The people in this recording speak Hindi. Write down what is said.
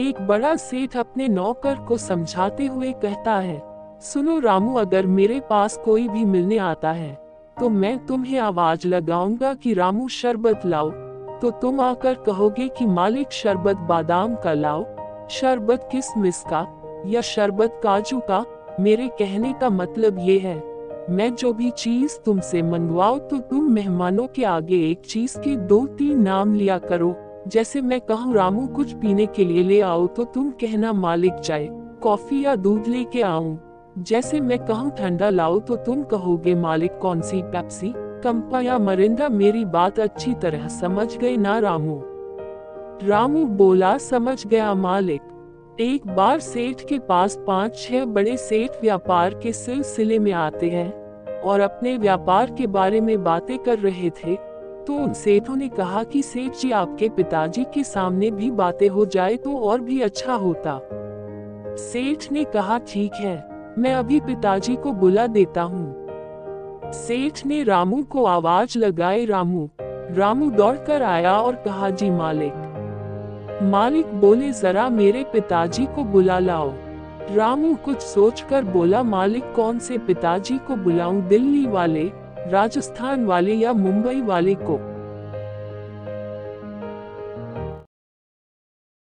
एक बड़ा सेठ अपने नौकर को समझाते हुए कहता है, सुनो रामू, अगर मेरे पास कोई भी मिलने आता है तो मैं तुम्हें आवाज़ लगाऊँगा कि रामू शरबत लाओ। तो तुम आकर कहोगे कि मालिक शरबत बादाम का लाओ। शरबत किसमिस का, या शरबत काजू का? मेरे कहने का मतलब ये है, मैं जो भी चीज़ तुमसे मंगवाओ तो तुम मेहमानों के आगे एक चीज़ के दो तीन नाम लिया करो। जैसे मैं कहूँ, रामू, कुछ पीने के लिए ले आओ तो तुम कहना, मालिक चाय कॉफ़ी या दूध लेके आऊँ। जैसे मैं कहूँ, ठंडा लाओ तो तुम कहोगे, मालिक, कौन सी पेप्सी? कंपा या मरिंदा मेरी बात अच्छी तरह समझ गए ना, रामू? रामू बोला, समझ गया, मालिक। एक बार सेठ के पास पाँच, छह बड़े सेठ व्यापार के सिलसिले में आते हैं और अपने व्यापार के बारे में बातें कर रहे थे तो उन सेठों ने कहा कि सेठ जी, आपके पिताजी के सामने भी बातें हो जाए तो और भी अच्छा होता। सेठ ने कहा, ठीक है, मैं अभी पिताजी को बुला देता हूँ। सेठ ने रामू को आवाज़ लगाए रामू रामू दौड़कर आया और कहा, जी मालिक। मालिक बोले, जरा मेरे पिताजी को बुला लाओ। रामू कुछ सोचकर बोला, मालिक, कौन से पिताजी को बुलाऊं? दिल्ली वाले राजस्थान वाले या मुंबई वाले को।